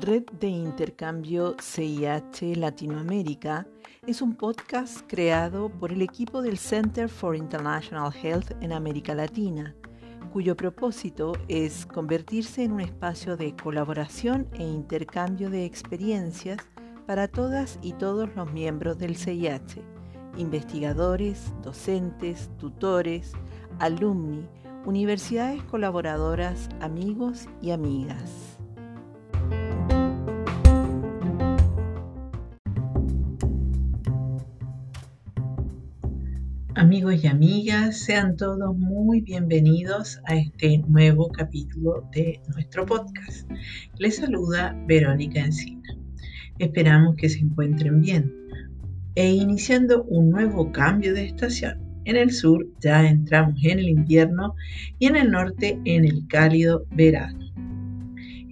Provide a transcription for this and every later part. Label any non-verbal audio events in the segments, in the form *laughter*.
Red de Intercambio CIH Latinoamérica es un podcast creado por el equipo del Center for International Health en América Latina, cuyo propósito es convertirse en un espacio de colaboración e intercambio de experiencias para todas y todos los miembros del CIH, investigadores, docentes, tutores, alumni, universidades colaboradoras, amigos y amigas. Amigos y amigas, sean todos muy bienvenidos a este nuevo capítulo de nuestro podcast. Les saluda Verónica Encina. Esperamos que se encuentren bien. E iniciando un nuevo cambio de estación. En el sur ya entramos en el invierno y en el norte en el cálido verano.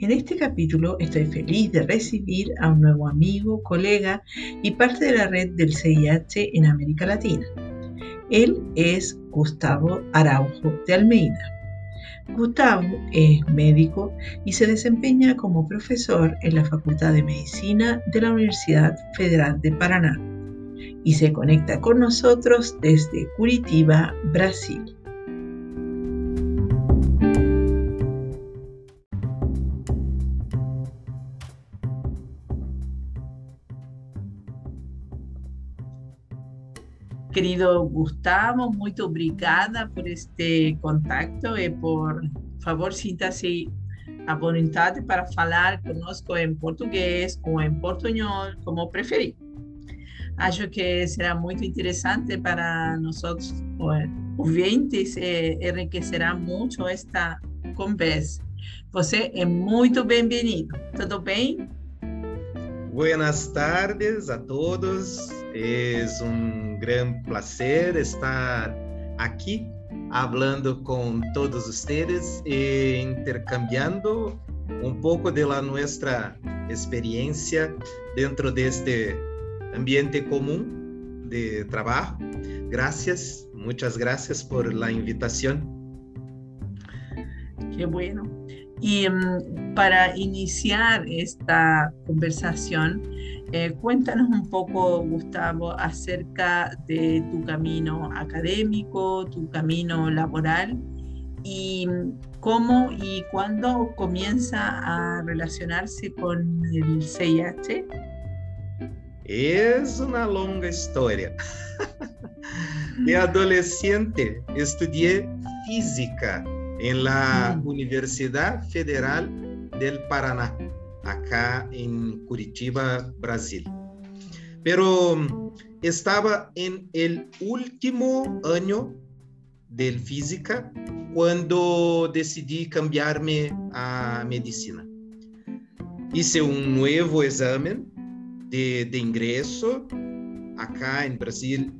En este capítulo estoy feliz de recibir a un nuevo amigo, colega y parte de la red del CIH en América Latina. Él es Gustavo Araujo de Almeida. Gustavo es médico y se desempeña como profesor en la Facultad de Medicina de la Universidad Federal de Paraná y se conecta con nosotros desde Curitiba, Brasil. Querido Gustavo, muito obrigada por este contacto e por favor sinta-se à vontade para falar conosco em português ou em portunhol, como preferir. Acho que será muito interessante para nós ouvintes enriquecerá muito esta conversa. Você é muito bem-vindo. Tudo bem? Buenas tardes a todos. Es un gran placer estar aquí hablando con todos ustedes e intercambiando un poco de la nuestra experiencia dentro de este ambiente común de trabajo. Gracias, muchas gracias por la invitación. Qué bueno. Y um, para iniciar esta conversación, eh, cuéntanos un poco, Gustavo, acerca de tu camino académico, tu camino laboral y cómo y cuándo comienza a relacionarse con el CIH. Es una longa historia. *laughs* de adolescente estudié física en la Universidad Federal del Paraná, acá en Curitiba, Brasil. Pero mm, estaba en el último año de física cuando decidí cambiarme a medicina. Hice un nuevo examen de, de ingresso acá em Brasil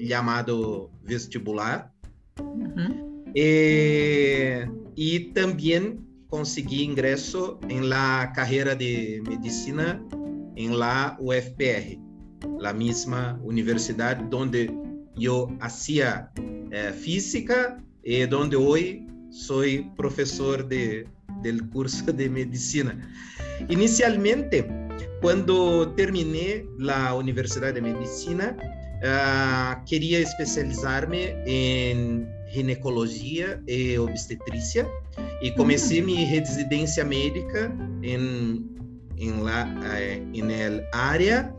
chamado vestibular uhum. eh, e, e também consegui ingresso em la carreira de medicina em la UFPR, la mesma universidade onde eu fazia eh, física eh, e onde hoje sou professor de del curso de medicina. Inicialmente cuando terminé la Universidad de Medicina, uh, quería especializarme en ginecologia e obstetrícia e comecei minha residência médica em em la em el área.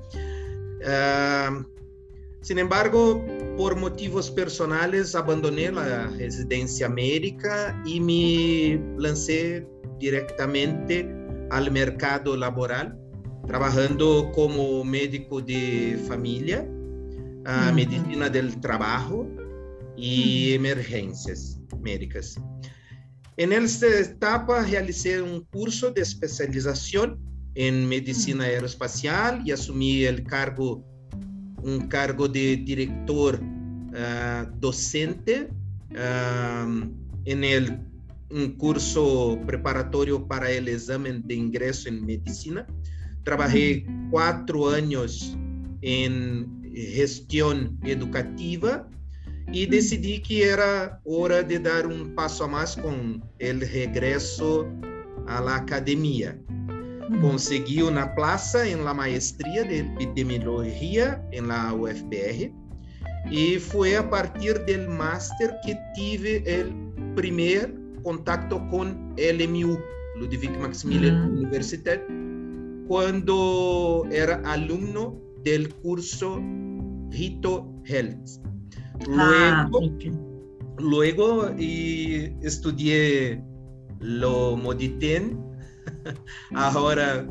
Uh, sin embargo, por motivos personales abandoné la residencia médica y me lancé directamente al mercado laboral, trabajando como médico de familia, uh, medicina del trabajo, y emergencias médicas. En esta etapa realicé un curso de especialización en medicina aeroespacial y asumí el cargo, un cargo de director uh, docente en el un curso preparatorio para el examen de ingreso en medicina. Trabajé cuatro años en gestión educativa y decidí que era hora de dar un paso más con el regreso a la academia. Conseguí una plaza en la maestría de epidemiología en la UFPR y fue a partir del máster que tuve el primer contacto con LMU, Ludwig Maximilian Universität, cuando era alumno del curso Rito Health. Ah, Luego, luego y estudié lo Moditen, *laughs* ahora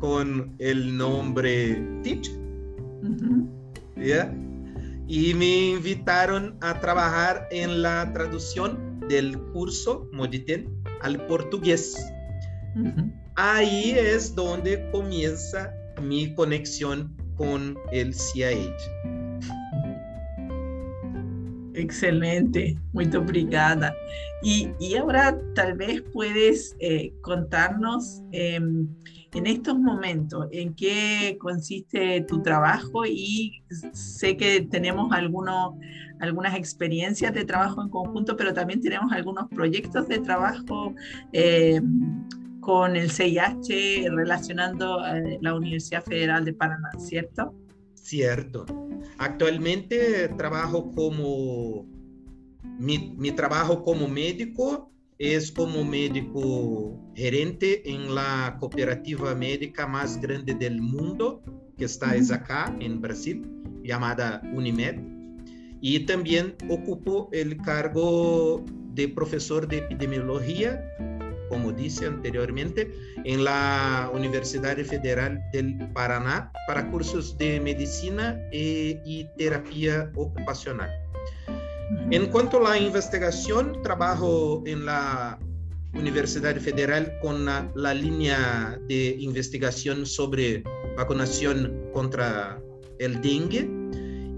con el nombre Teach. ¿ya? Y me invitaron a trabajar en la traducción del curso Moditen al portugués. Ahí es donde comienza mi conexión con el CIH. Excelente, muy obrigada. Y, y, ahora tal vez puedes eh, contarnos em, en estos momentos en qué consiste tu trabajo y sé que tenemos algunas experiencias de trabajo en conjunto, pero también tenemos algunos proyectos de trabajo em, con el CIH relacionando a la Universidad Federal de Paraná, ¿cierto? Cierto. Actualmente trabajo como, mi, mi, trabajo como médico es como médico gerente en la cooperativa médica más grande del mundo, que está es acá en Brasil, llamada Unimed. Y también ocupo el cargo de profesor de epidemiología como dije anteriormente, en la Universidad Federal del Paraná para cursos de medicina e, y terapia ocupacional. En cuanto a la investigación, trabajo en la Universidad Federal con la, la línea de investigación sobre vacunación contra el dengue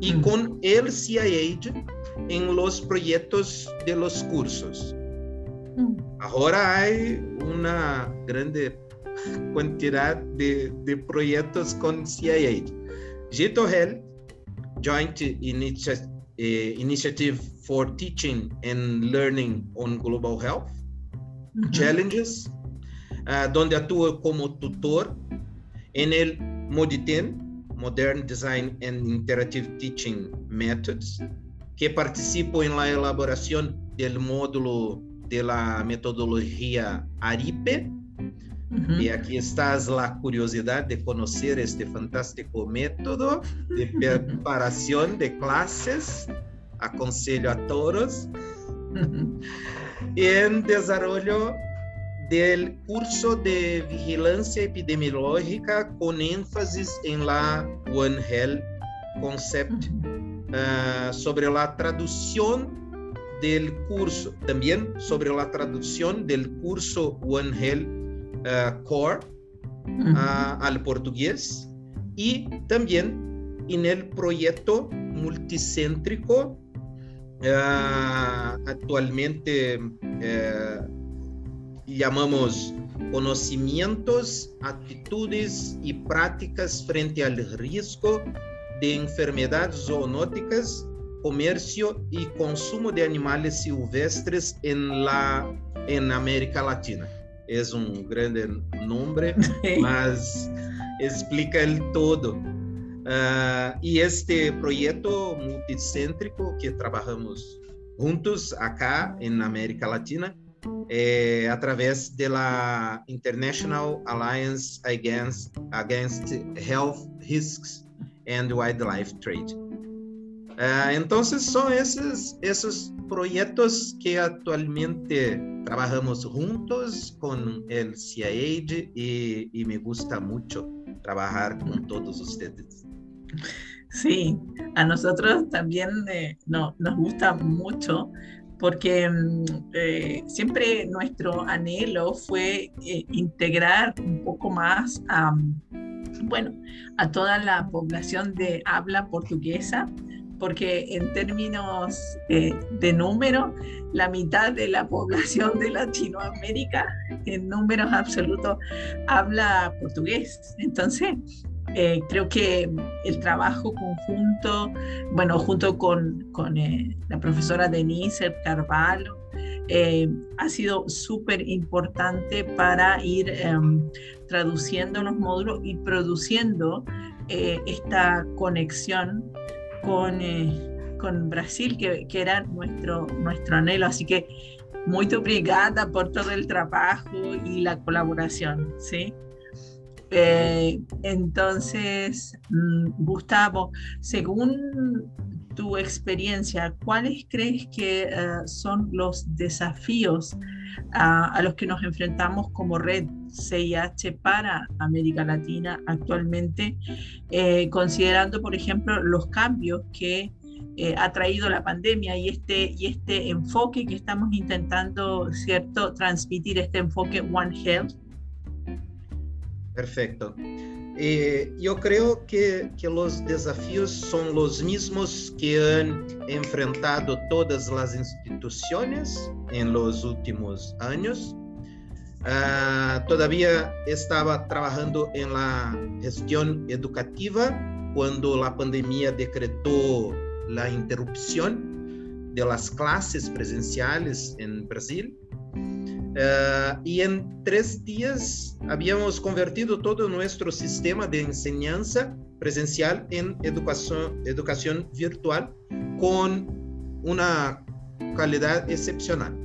y con el CIH en los proyectos de los cursos. Ahora hay una grande cantidad de, de proyectos con CIA. Gito Health, Joint Initi eh, Initiative for Teaching and Learning on Global Health, uh -huh. Challenges, uh, donde actúo como tutor en el MODITEN, Modern Design and Interactive Teaching Methods, que participo en la elaboración del módulo de la metodología ARIPE. Uhum. E aqui está a curiosidade de conhecer este fantástico método de *laughs* preparação de classes. Aconselho a todos. Uhum. Em desenvolvimento do curso de vigilância epidemiológica com ênfase em la One Health Concept uhum. uh, sobre a tradução del curso, también sobre la traducción del curso One Health uh, Core uh, al portugués y también en el proyecto multicéntrico uh, actualmente llamamos conocimientos, actitudes y prácticas frente al riesgo de enfermedades zoonóticas comercio y consumo de animales silvestres en la en América Latina. Es un grande nombre, *laughs* mas explica el todo. Uh, y este proyecto multicéntrico que trabajamos juntos acá en América Latina eh, a través de la International Alliance Against, Against Health Risks and Wildlife Trade. Uh, entonces son esos, esos proyectos que actualmente trabajamos juntos con el CIAID y, me gusta mucho trabajar con todos ustedes. Sí, a nosotros también eh, no, nos gusta mucho porque mm, eh, siempre nuestro anhelo fue eh, integrar un poco más a, bueno, a toda la población de habla portuguesa porque en términos eh, de número, la mitad de la población de Latinoamérica, en números absolutos, habla portugués. Entonces, eh, creo que el trabajo conjunto, bueno, junto con, eh, la profesora Denise Carvalho, eh, ha sido súper importante para ir em, traduciendo los módulos y produciendo esta conexión con, con Brasil, que, que, era nuestro, nuestro anhelo. Así que muy obrigada por todo el trabajo y la colaboración, ¿sí? Eh, entonces, mm, Gustavo, según tu experiencia, ¿cuáles crees que eh, son los desafíos ah, a los que nos enfrentamos como red CIH para América Latina actualmente, eh, considerando, por ejemplo, los cambios que ha traído la pandemia y este, y este enfoque que estamos intentando, ¿cierto?, transmitir, este enfoque One Health Perfecto. Eh, yo creo que, que, los desafíos son los mismos que han enfrentado todas las instituciones en los últimos años. Uh, todavía estaba trabajando en la gestión educativa cuando la pandemia decretó la interrupción de las clases presenciales en Brasil. Uh, y en tres días habíamos convertido todo nuestro sistema de enseñanza presencial en educación, educación virtual con una calidad excepcional.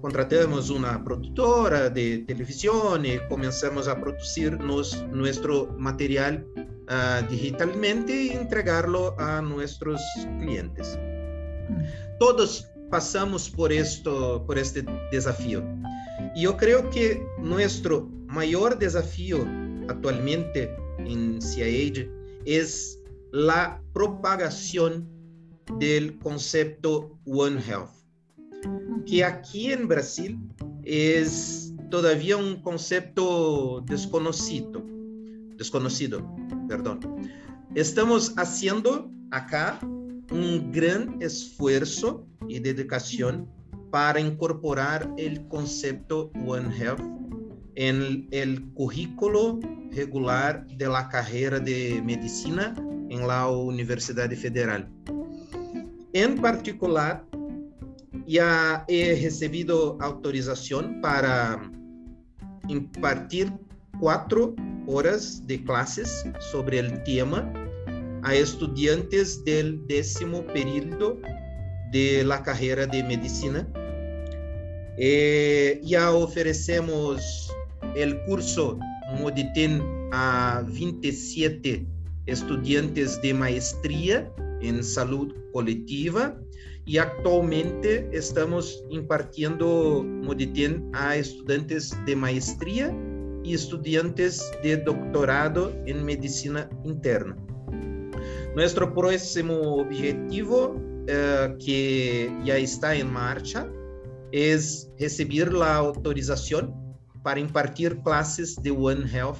Contratamos una productora de televisión y comenzamos a producir nos, nuestro material uh, digitalmente y entregarlo a nuestros clientes. Mm. Todos passamos por esto, por este desafio. E eu creio que nosso maior desafio atualmente em CIAID é a propagação do conceito One Health, que aqui em Brasil é todavía um conceito desconocido desconhecido, perdão. Estamos fazendo acá un gran esfuerzo y dedicación para incorporar el concepto One Health en el currículo regular de la carrera de medicina en la Universidad Federal. En particular, ya he recibido autorización para impartir cuatro horas de clases sobre el tema a estudiantes del décimo período de la de medicina. Eh, ya oferecemos el curso Moditin a 27 estudiantes de maestría en salud colectiva y actualmente estamos impartiendo Moditin a estudiantes de maestría y estudiantes de doctorado en medicina interna. Nuestro próximo objetivo, eh, que ya está en marcha, es recibir la autorización para impartir clases de One Health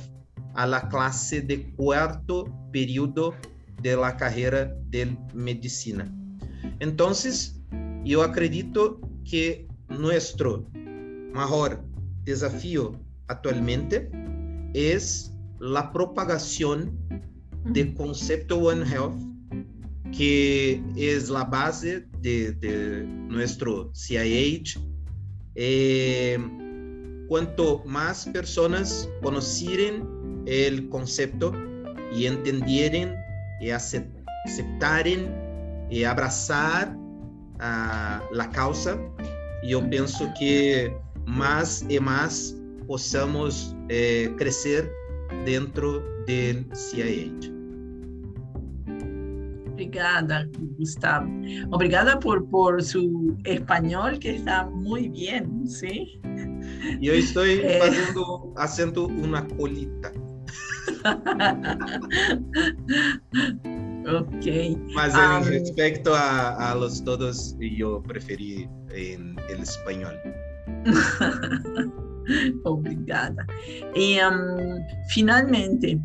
a la clase de cuarto periodo de la carrera de medicina. Entonces, yo acredito que nuestro mayor desafío actualmente es la propagación de concepto One Health, que es la base de, nuestro CIH. Eh, cuanto más personas conocieren el concepto y entendieren y aceptaren y abrazar a la causa, yo pienso que más y más possamos eh, crescer dentro del CIH. Obrigada, Gustavo. Obrigada por, por su español, que está muy bien, ¿sí? Yo estoy eh... haciendo, haciendo una colita. *laughs* ok. Mas um, respecto a, a, los todos, yo preferí en el español. *laughs* *laughs* Obrigada. Um, finalmente,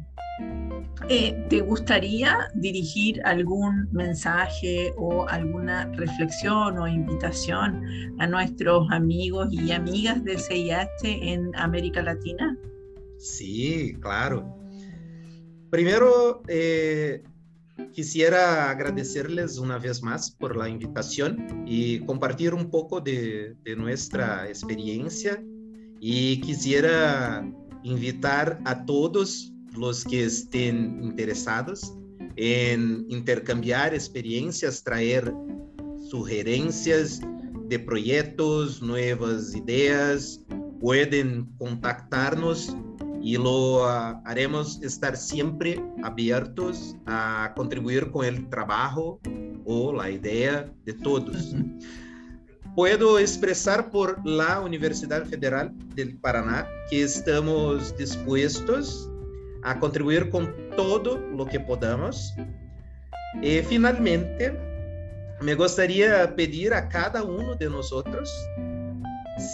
eh, ¿Te gustaría dirigir algún mensaje o alguna reflexión o invitación a nuestros amigos y amigas del CIH en América Latina? Sí, claro. Primero, eh, quisiera agradecerles una vez más por la invitación y compartir un poco de nuestra experiencia. Y quisiera invitar a todos los que estén interesados en intercambiar experiencias, traer sugerencias de proyectos, nuevas ideas, pueden contactarnos y lo uh, haremos estar siempre abiertos a contribuir con el trabajo o la idea de todos. Puedo expresar por la Universidad Federal del Paraná que estamos dispuestos a contribuir con todo lo que podamos. Y finalmente, me gustaría pedir a cada uno de nosotros,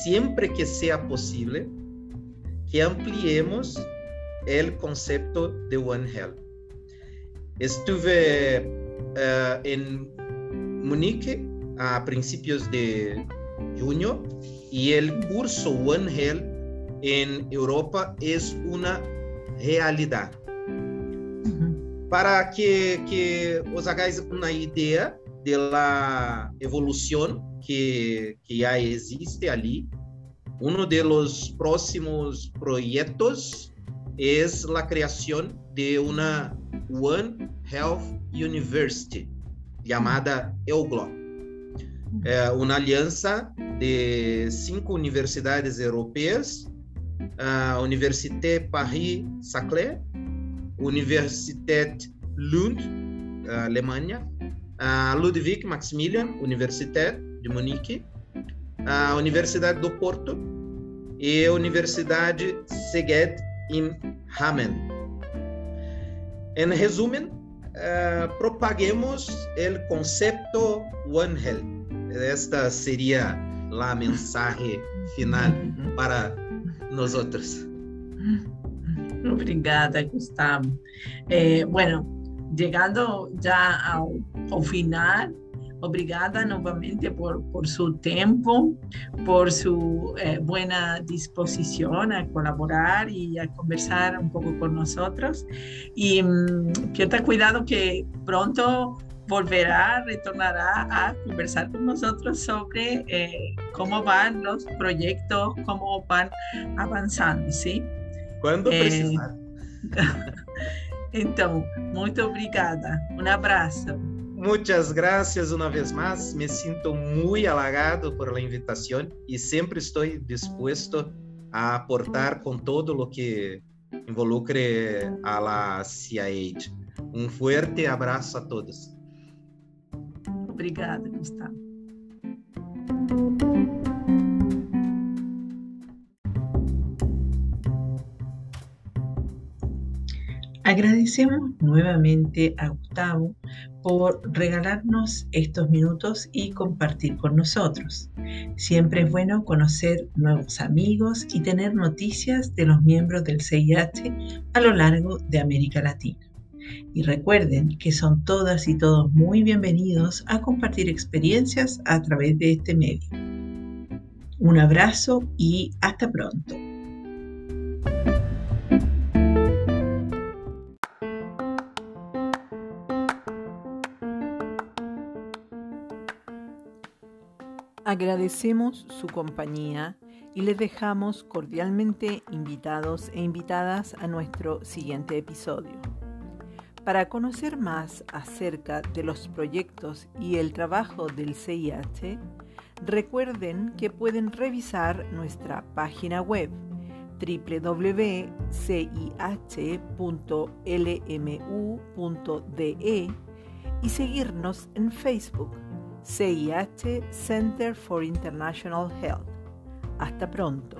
siempre que sea posible, que ampliemos el concepto de One Health. Estuve uh, en Munique a principios de junio y el curso One Health en Europa es una realidad. Para que, que os hagáis una idea de la evolución que, que ya existe allí, uno de los próximos proyectos es la creación de una One Health University llamada EUGLO, eh, una alianza de cinco universidades europeas, uh, Université Paris-Saclay, Universität Lund, Alemanha, uh, Ludwig Maximilian Universität de Munique, a Universidade do Porto e a Universidade Szeged em Hameln. Em resumo, uh, propaguemos o conceito One Health. Esta seria a mensagem final para nós outros. Obrigada, Gustavo. Eh, bueno, llegando ya ao, ao final, obrigada nuevamente por, por su tiempo, por su eh, buena disposición a colaborar y a conversar un poco con nosotros. Y mmm, cuidado que pronto volverá, retornará a conversar con nosotros sobre eh, cómo van los proyectos, cómo van avanzando, ¿sí? Cuando eh, precisar. *laughs* Então, muito obrigada. Um abraço. Muchas gracias una vez más. Me siento muy halagado por la invitación y siempre estoy dispuesto a aportar con todo lo que involucre a la CIAID. Un fuerte abrazo a todos. Obrigada, Gustavo. Agradecemos nuevamente a Gustavo por regalarnos estos minutos y compartir con nosotros. Siempre es bueno conocer nuevos amigos y tener noticias de los miembros del CIH a lo largo de América Latina. Y recuerden que son todas y todos muy bienvenidos a compartir experiencias a través de este medio. Un abrazo y hasta pronto. Agradecemos su compañía y les dejamos cordialmente invitados e invitadas a nuestro siguiente episodio. Para conocer más acerca de los proyectos y el trabajo del CIH, recuerden que pueden revisar nuestra página web www.cih.lmu.de y seguirnos en Facebook CIH Center for International Health. Hasta pronto.